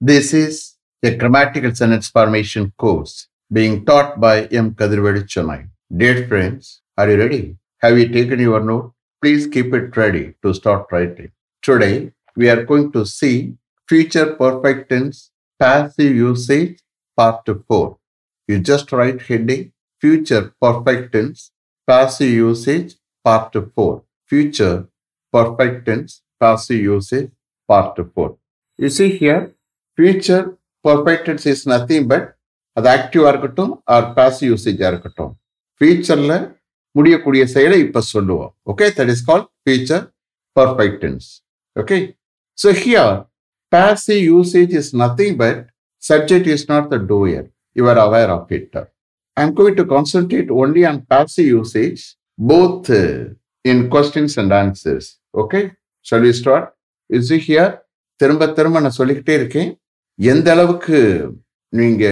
This is a grammatical sentence formation course being taught by M. Kadirvedi Chennai. Dear friends, are you ready? Have you taken your note? Please keep it ready to start writing. Today, we are going to see future perfect tense passive usage part 4. You just write heading future perfect tense passive usage part 4. Future perfect tense passive usage part 4. You see here, future perfect tense is nothing but அது ஆக்டிவாக இருக்கட்டும் R passive யூசேஜாக இருக்கட்டும் ஃபியூச்சரில் முடியக்கூடிய செயலை இப்போ சொல்லுவோம் okay that is call future perfect tense okay so here passive usage is nothing but subject is not the doer you're aware aware of it. I'm going to concentrate only on passive usage, both in questions and answers. Okay? Shall we start? Is it திரும்ப திரும்ப நான் சொல்லிக்கிட்டே இருக்கேன் எந்த அளவுக்கு நீங்க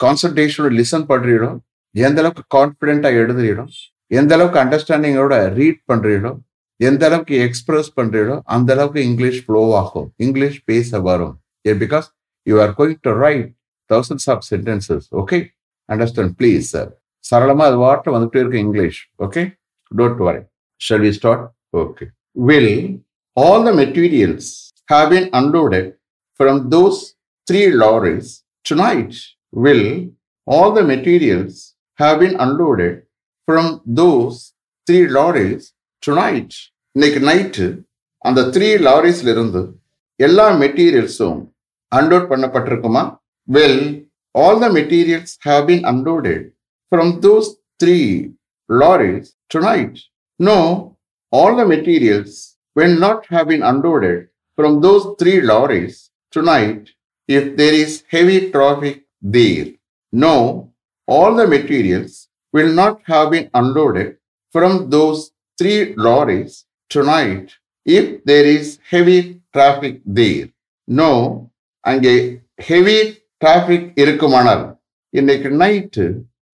கான்சன்ட்ரேஷனோட listen பண்றீங்களோ எந்த அளவுக்கு கான்பிடென்டா எழுதுறீங்களோ எந்த அளவுக்கு அண்டர்ஸ்டாண்டிங்கோட ரீட் பண்றீங்களோ எந்த அளவுக்கு எக்ஸ்பிரஸ் பண்றீங்களோ அந்த அளவுக்கு இங்கிலீஷ் ஃப்ளோ ஆகும். இங்கிலீஷ் பேச வரும். Because you are going to write thousands of sentences okay understand please sir சரளமா அது வாட்டில் வந்துட்டே இருக்கு English okay don't worry shall we start okay will all the materials have been unloaded from those three lorries. Tonight will all the materials have been unloaded from those three lorries tonight. இன்னைக்கு night அந்த three லாரிஸ்ல இருந்து எல்லா மெட்டீரியல்ஸும் unload பண்ணப்பட்டிருக்குமா well all the materials have been unloaded from those three lorries tonight no all the materials when not have been unloaded from those three lorries tonight if there is heavy traffic there. No, all the materials will not have been unloaded from those three lorries tonight if there is heavy traffic there. No, அங்கே heavy traffic இருக்குமானால் இன்னைக்கு night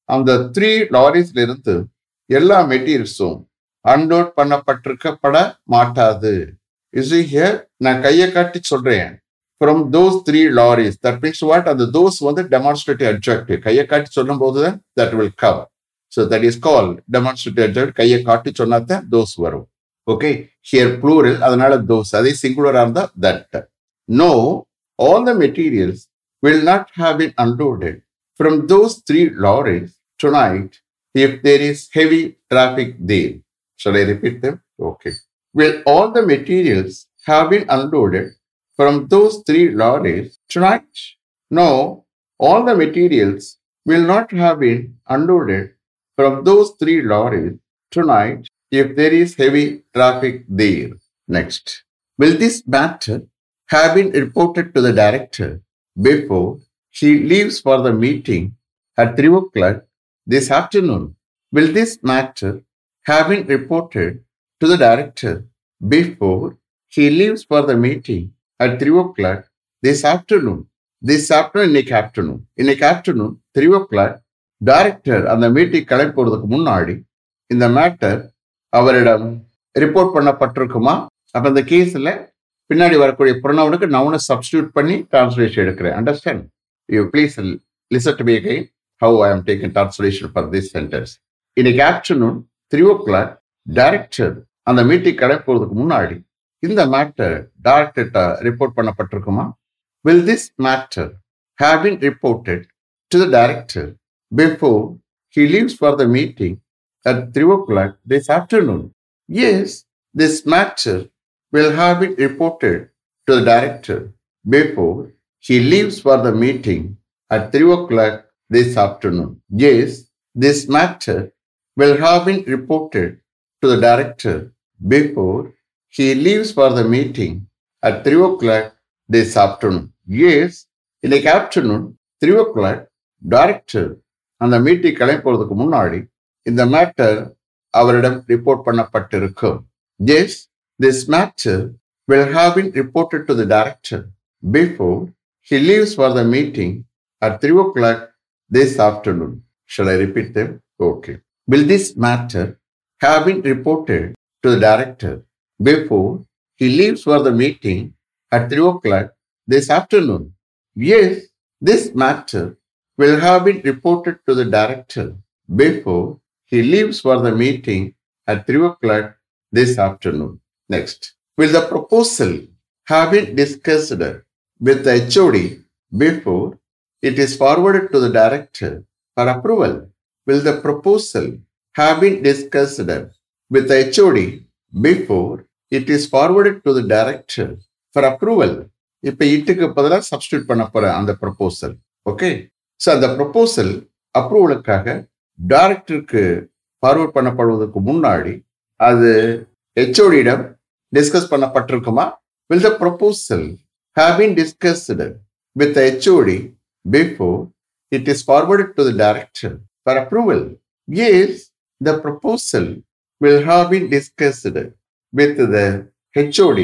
அந்த three லாரிஸ்ல இருந்து எல்லா மெட்டீரியல்ஸும் unload பண்ணப்பட்டிருக்கப்பட மாட்டாது is here நான் கையை காட்டி சொல்றேன் From those three lorries that means what அந்த தோஸ் வந்து டெமான்ஸ்ட்ரேட்டிவ் அட்ஜெக்டிவ் கையை காட்டி சொல்லும் போது தான் that will cover so that is call demonstrative adject கையை காட்டி சொன்னா தான் தோஸ் வரும் ஓகே ஹியர் ப்ளூரல் அதனால தோஸ் அதே சிங்குலரா இருந்தா that no all the materials will not have been unloaded from those three lorries tonight if there is heavy traffic there Shall I repeat them? Okay. Will all the materials have been unloaded from those three lorries tonight? No, all the materials will not have been unloaded from those three lorries tonight if there is heavy traffic there. Next. Will this matter have been reported to the director before he leaves for the meeting at 3 o'clock this afternoon? Will this matter have been reported to the director before he leaves for the meeting at 3 o'clock this afternoon. This afternoon, இன்னைக்கு afternoon இன்னைக்கு afternoon three o'clock director அந்த meeting கிளம்பி போறதுக்கு முன்னாடி இந்த matter அவரிடம் report பண்ணப்பட்டிருக்குமா? அப்போ இந்த கேஸில் பின்னாடி வரக்கூடிய புறநவனுக்கு நவுனை சப்ஸ்டியூட் பண்ணி டிரான்ஸ்லேஷன் எடுக்கிறேன். Understand you please listen me guy how I am taking translation for this sentence இன்னைக்கு afternoon three o'clock director அந்த மீட்டிங் கடை போறதுக்கு முன்னாடி இந்த மேட்டர் டைரக்டர்கிட்ட report பண்ணப்பட்டிருக்குமா will this matter have been reported to the director before he leaves for the meeting at 3 o'clock this afternoon. Yes, this matter will have it reported to the director before he leaves for the meeting at 3 o'clock this afternoon. Yes, this matter will have been reported to the director before he leaves for the meeting at 3 o'clock this afternoon. Yes, in the afternoon, 3 o'clock, director அந்த meeting கிளம்புறதுக்கு முன்னாடி இந்த matter அவரிடம் report பண்ணப்பட்டிருக்கும் yes this matter will have been reported to the director before he leaves for the meeting at three o'clock this afternoon shall I repeat them okay will this matter have been reported to the director before he leaves for the meeting at 3 o'clock this afternoon? Yes, this matter will have been reported to the director before he leaves for the meeting at 3 o'clock this afternoon. Next, will the proposal have been discussed with the HOD before it is forwarded to the director for approval? Will the proposal have been discussed with the HOD before it is forwarded to the director for approval இப்போ இட்டுக்கு பதிலாக substitute பண்ண போற அந்த proposal okay so அந்த proposal அப்ரூவலுக்காக டைரக்டருக்கு forward பண்ணப்படுவதற்கு முன்னாடி அது ஹெச்ஓடியிடம் discuss பண்ணப்பட்டிருக்குமா? Will the proposal have been discussed with HOD before it is forwarded to the director for approval. Yes, the proposal will have been discussed. With the HOD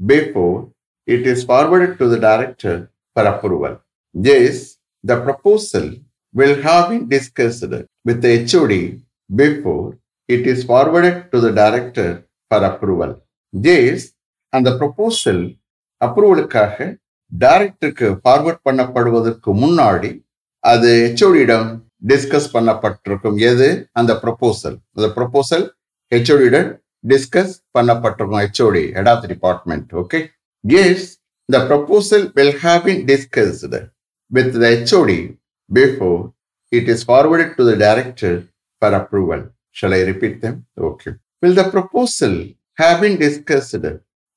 before it is forwarded to the director for approval. Yes, the proposal will have been discussed with the HOD before it is forwarded to the director for approval. Yes, அந்த proposal அப்ரூவலுக்காக டைரக்டருக்கு forward பண்ணப்படுவதற்கு முன்னாடி அது ஹெச்ஓடியிடம் discuss பண்ணப்பட்டிருக்கும் எது அந்த proposal அந்த proposal ஹெச்ஓடியுடன் discuss பண்ணப்பட்டிருக்கும் HOD head of the department okay yes the proposal will have been discussed with the HOD before it is forwarded to the director for approval. Shall I repeat them? Okay. Will the proposal have been discussed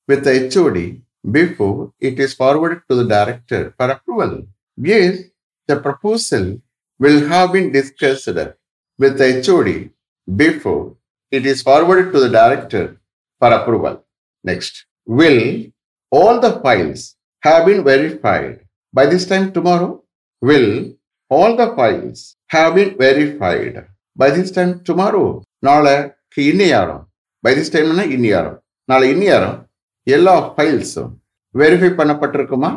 with the HOD before it is forwarded to the director for approval? Yes, the proposal will have been discussed with the HOD before it is forwarded to the director for approval. Next, will all the files have been verified by this time tomorrow? Will all the files have been verified by this time tomorrow? நாளைக்கு இன்னியாரம் by this டைம்னா இன்னியாரம் நாளை இன்னியாரம் எல்லா ஃபைல்ஸும் verify பண்ணப்பட்டிருக்குமா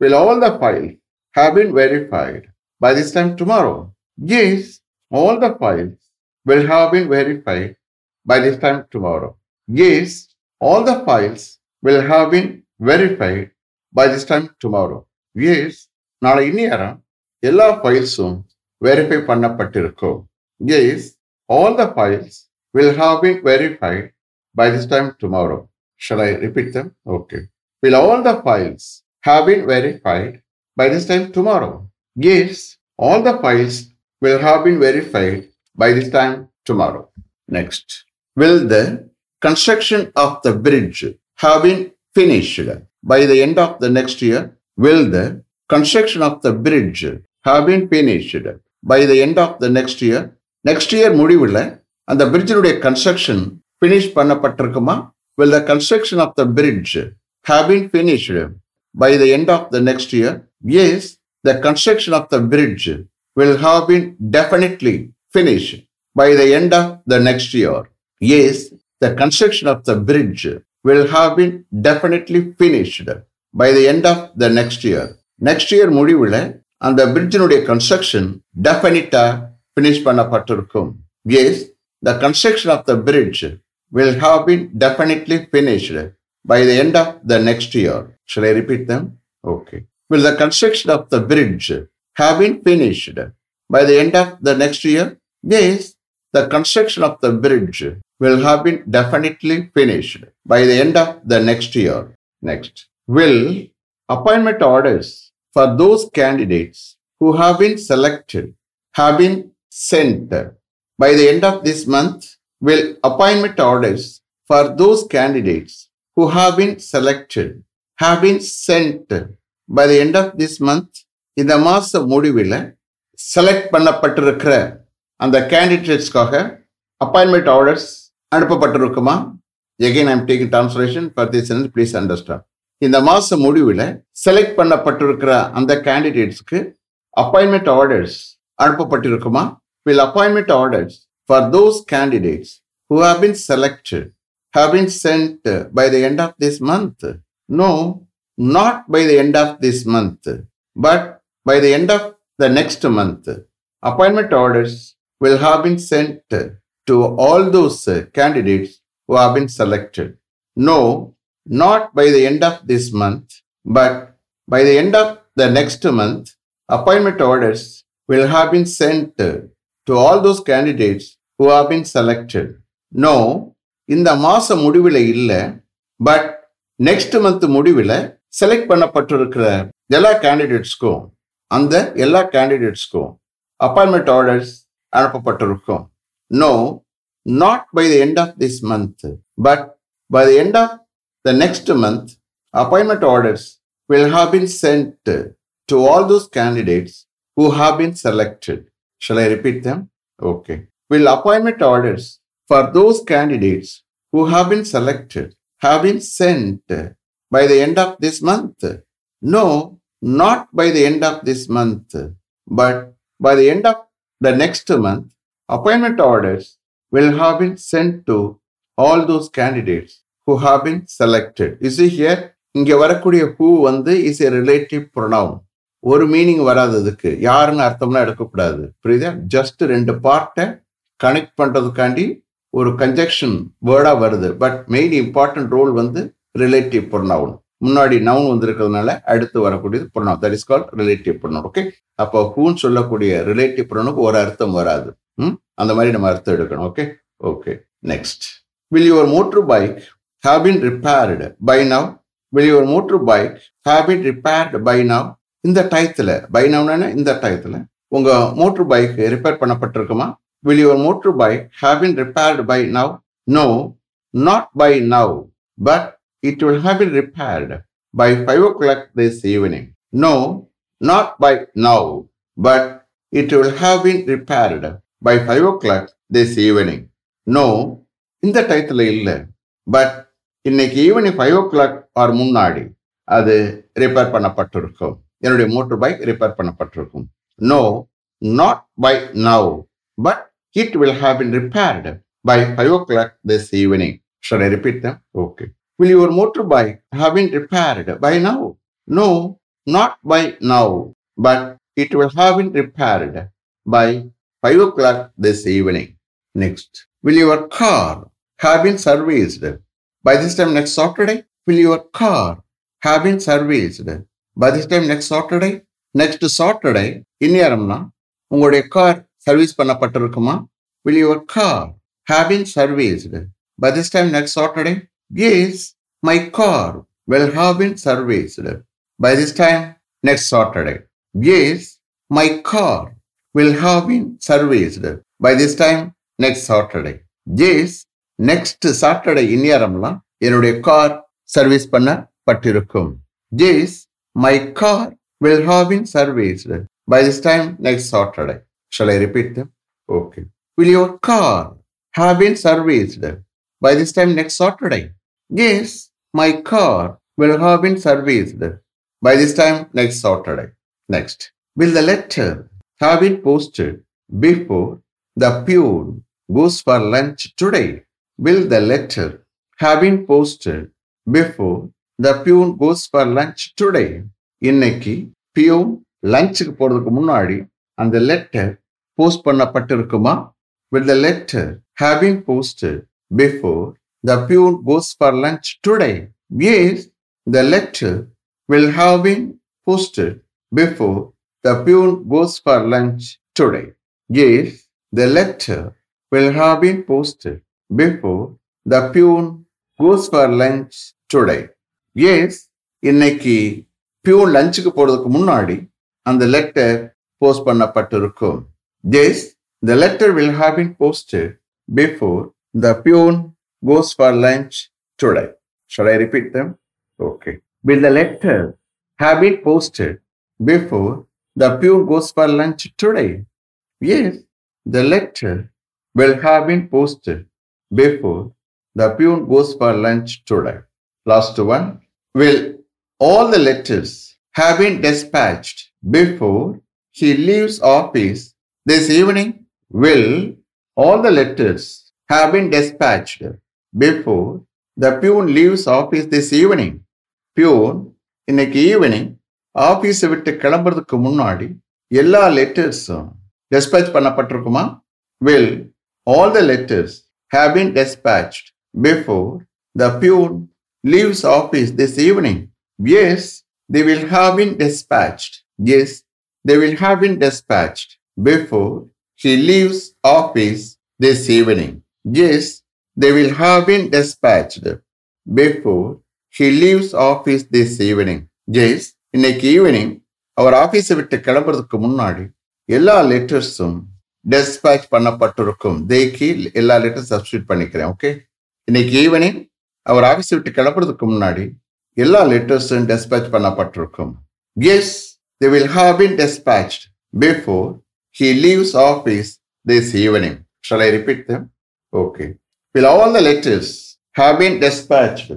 will all the file have been verified by this time tomorrow. Yes, all the files will have been verified by this time tomorrow. Yes, all the files will have been verified by this time tomorrow. Yes, நாளை இனியாரம் எல்லா ஃபைல்ஸும் verify பண்ணப்பட்டிருக்கும் yes all the files will have been verified by this time tomorrow. Shall I repeat them? Okay. Will all the files have been verified by this time tomorrow? Yes, all the files will have been verified by this time tomorrow. Next, will the construction of the bridge have been finished by the end of the next year? Will the construction of the bridge have been finished by the end of the next year? Next year முடிவில் அந்த பிரிட்ஜினுடைய construction finish பண்ணப்பட்டிருக்குமா will the construction of the bridge have been finished by the end of the next year S the construction of the bridge will have been definitely finished by the end of the next year. Yes, the construction of the bridge will have been definitely finished by the end of the next year. Next year முடிவில் அந்த பிரிட்ஜினுடைய construction டெஃபினிட்டா finish பண்ணப்பட்டிருக்கும் S the construction of the bridge will have been definitely finished by the end of the next year. Shall I repeat them? Okay. will the construction of the bridge have been finished by the end of the next year? Yes, the construction of the bridge will have been definitely finished by the end of the next year. Next, will appointment orders for those candidates who have been selected have been sent by the end of this month? Will appointment orders for those candidates who have been selected have been sent by the end of this month இந்த மாத முடிவில் select பண்ணப்பட்டிருக்கிற அந்த கேண்டிடேட்ஸ்க்காக appointment orders அனுப்பப்பட்டிருக்குமா again I'm taking translation for this please understand இந்த மாத முடிவில் select பண்ணப்பட்டிருக்கிற அந்த கேண்டிடேட்ஸ்க்கு appointment orders அனுப்பப்பட்டிருக்குமா will appointment orders for those candidates who have been selected have been sent by the end of this month? No, not by the end of this month, but by the end of the next month. Appointment orders will have been sent to all those candidates who have been selected. No, not by the end of this month, but by the end of the next month, appointment orders will have been sent to all those candidates who have been selected. No, இந்த மாசம் முடிவில் இல்லை but next month முடிவில் select பண்ணப்பட்டிருக்கிற எல்லா கேண்டிடேட்ஸ்க்கும் அந்த எல்லா கேண்டிடேட்ஸ்க்கும் அப்பாயின்மெண்ட் ஆர்டர்ஸ் அனுப்பப்பட்டிருக்கும் no not by the end of this month but by the end of the next month appointment orders will have bin sent to all those candidates who have been selected. Shall I repeat them? Okay. Will appointment orders for those candidates who have been selected have been sent by the end of this month? No, not by the end of this month, but by the end of the next month, appointment orders will have been sent to all those candidates who have been selected. You see here, இங்கே வரக்கூடிய who வந்து is a relative pronoun ஒரு meaning வராததுக்கு யாருன்னு அர்த்தம்லாம் எடுக்கக்கூடாது புரியுதா just ரெண்டு பார்ட்டை கனெக்ட் பண்ணுறதுக்காண்டி ஒரு கன்ஜெக்ஷன் வேர்டாக வருது பட் மெயின் இம்பார்ட்டன்ட் ரோல் வந்து ரிலேட்டிவ் ப்ரொனவுன் முன்னாடி நவுன் வந்திருக்கிறதுனால அடுத்து வரக்கூடியது pronoun that is call relative pronoun okay அப்போ ஹூன்னு சொல்லக்கூடிய ரிலேட்டிவ் ப்ரொனவுக்கு ஒரு அர்த்தம் வராது. ம்? அந்த மாதிரி நம்ம அர்த்தம் எடுக்கணும் okay okay next will your motor bike have been repaired by now will your motor bike have been repaired by now இந்த டயத்தில் பை நவ்னா இந்த டயத்தில் உங்கள் motor bike repair பண்ணப்பட்டிருக்குமா? Will your motor bike have been repaired by now no not by now but it will have been repaired by five o'clock this evening no not by now but it will have been repaired by five o'clock this evening no இந்த டயத்துல இல்லை but இன்னைக்கு evening five o'clock or முன்னாடி அது repair பண்ணப்பட்டிருக்கும் என்னுடைய motor bike repair பண்ணப்பட்டிருக்கும் no not by now but it will have been repaired by five o'clock this evening shall I repeat them okay will your motor bike have been repaired by now no not by now but it will have been repaired by five o'clock this evening next will your car have been serviced by this time next Saturday will your car have been serviced by this time next Saturday next Saturday இந்நேரம்னா உங்களுடைய car service பண்ணப்பட்டிருக்குமா will your car have been serviced by this time next Saturday S my car will have bin serviced by this time next Saturday S my car will have bin serviced by this time next Saturday yes next Saturday இந்நேரம்லாம் என்னுடைய car service பண்ணப்பட்டிருக்கும் S My car will have been serviced by this time next Saturday. Shall I repeat them? Okay. Will your car have been serviced by this time next Saturday? Yes, my car will have been serviced by this time next Saturday. Next. Will the letter have been posted before the peon goes for lunch today? Will the letter have been posted before the peon goes for lunch today? இன்னைக்கு peon லஞ்சுக்கு போறதுக்கு முன்னாடி அந்த letter post பண்ணப்பட்டிருக்குமா will the letter have been posted before the peon goes for lunch today yes the letter will have been posted before the peon goes for lunch today yes the letter will have been posted before the peon goes for lunch today yes இன்னைக்கு peon லஞ்சுக்கு போறதுக்கு முன்னாடி அந்த letter post பண்ணப்பட்டிருக்கும் this the letter will have been posted before the peon goes for lunch today. Shall I repeat them? Okay. Will the letter have been posted before the pew goes for lunch today? Yes, the letter will have been posted before the pew goes for lunch today. Last one. Will all the letters have been dispatched before he leaves office this evening? Will all the letters have been dispatched before the peon leaves office this evening peon இன்னைக்கு evening ஆஃபீஸை விட்டு கிளம்புறதுக்கு முன்னாடி எல்லா லெட்டர்ஸும் dispatch பண்ணப்பட்டிருக்குமா? Will all the letters have been dispatch before the peon leaves office this evening S they will have been dispatch S they will have been dispatch before he leaves office this evening S they will have been dispatched before he leaves office this evening. Jaish இன்னைக்கு evening அவர் ஆஃபீஸை விட்டு கிளம்புறதுக்கு முன்னாடி எல்லா லெட்டர்ஸும் dispatch பண்ணப்பட்டிருக்கும். தேக்கி எல்லா letter substitute பண்ணிக்கிறேன் ஓகே இன்னைக்கு ஈவினிங் அவர் ஆஃபீஸை விட்டு கிளம்புறதுக்கு முன்னாடி எல்லா லெட்டர்ஸும் டெஸ்பேச் பண்ணப்பட்டிருக்கும். Yes they will have been dispatch before he leaves office this evening shall I repeat them okay Will all the letters have been dispatched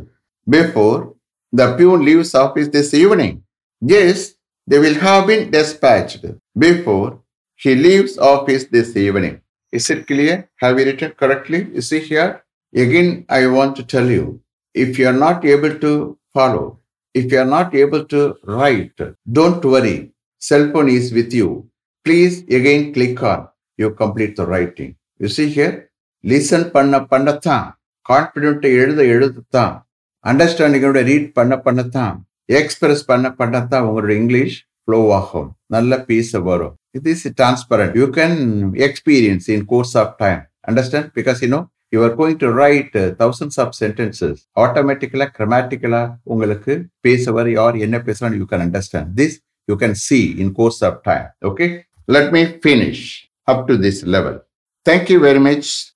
before the peon leaves office this evening? Yes, they will have been dispatched before he leaves office this evening. Is it clear? Have you written correctly? You see here? Again, I want to tell you if you are not able to follow, if you are not able to write, don't worry. Cell phone is with you. Please again click on you complete the writing. You see here? Listen பண்ண பண்ணத்தான். கான்ஃபிடென்ட்டை எழுத எழுதத்தான். அண்டர்ஸ்டாண்டிங்கோட read பண்ண பண்ணத்தான். Express பண்ண பண்ணத்தான் உங்களோட English flow ஆகும். நல்ல piece வரும். இது is transparent you can experience in course of time understand because you you are going to write thousands of sentences ஆட்டோமேட்டிக்கலா கிரமேட்டிக்கலா உங்களுக்கு பேச யார் என்ன பேசுறான்னு you can understand this you can see in course of time okay let me finish up to this level thank you very much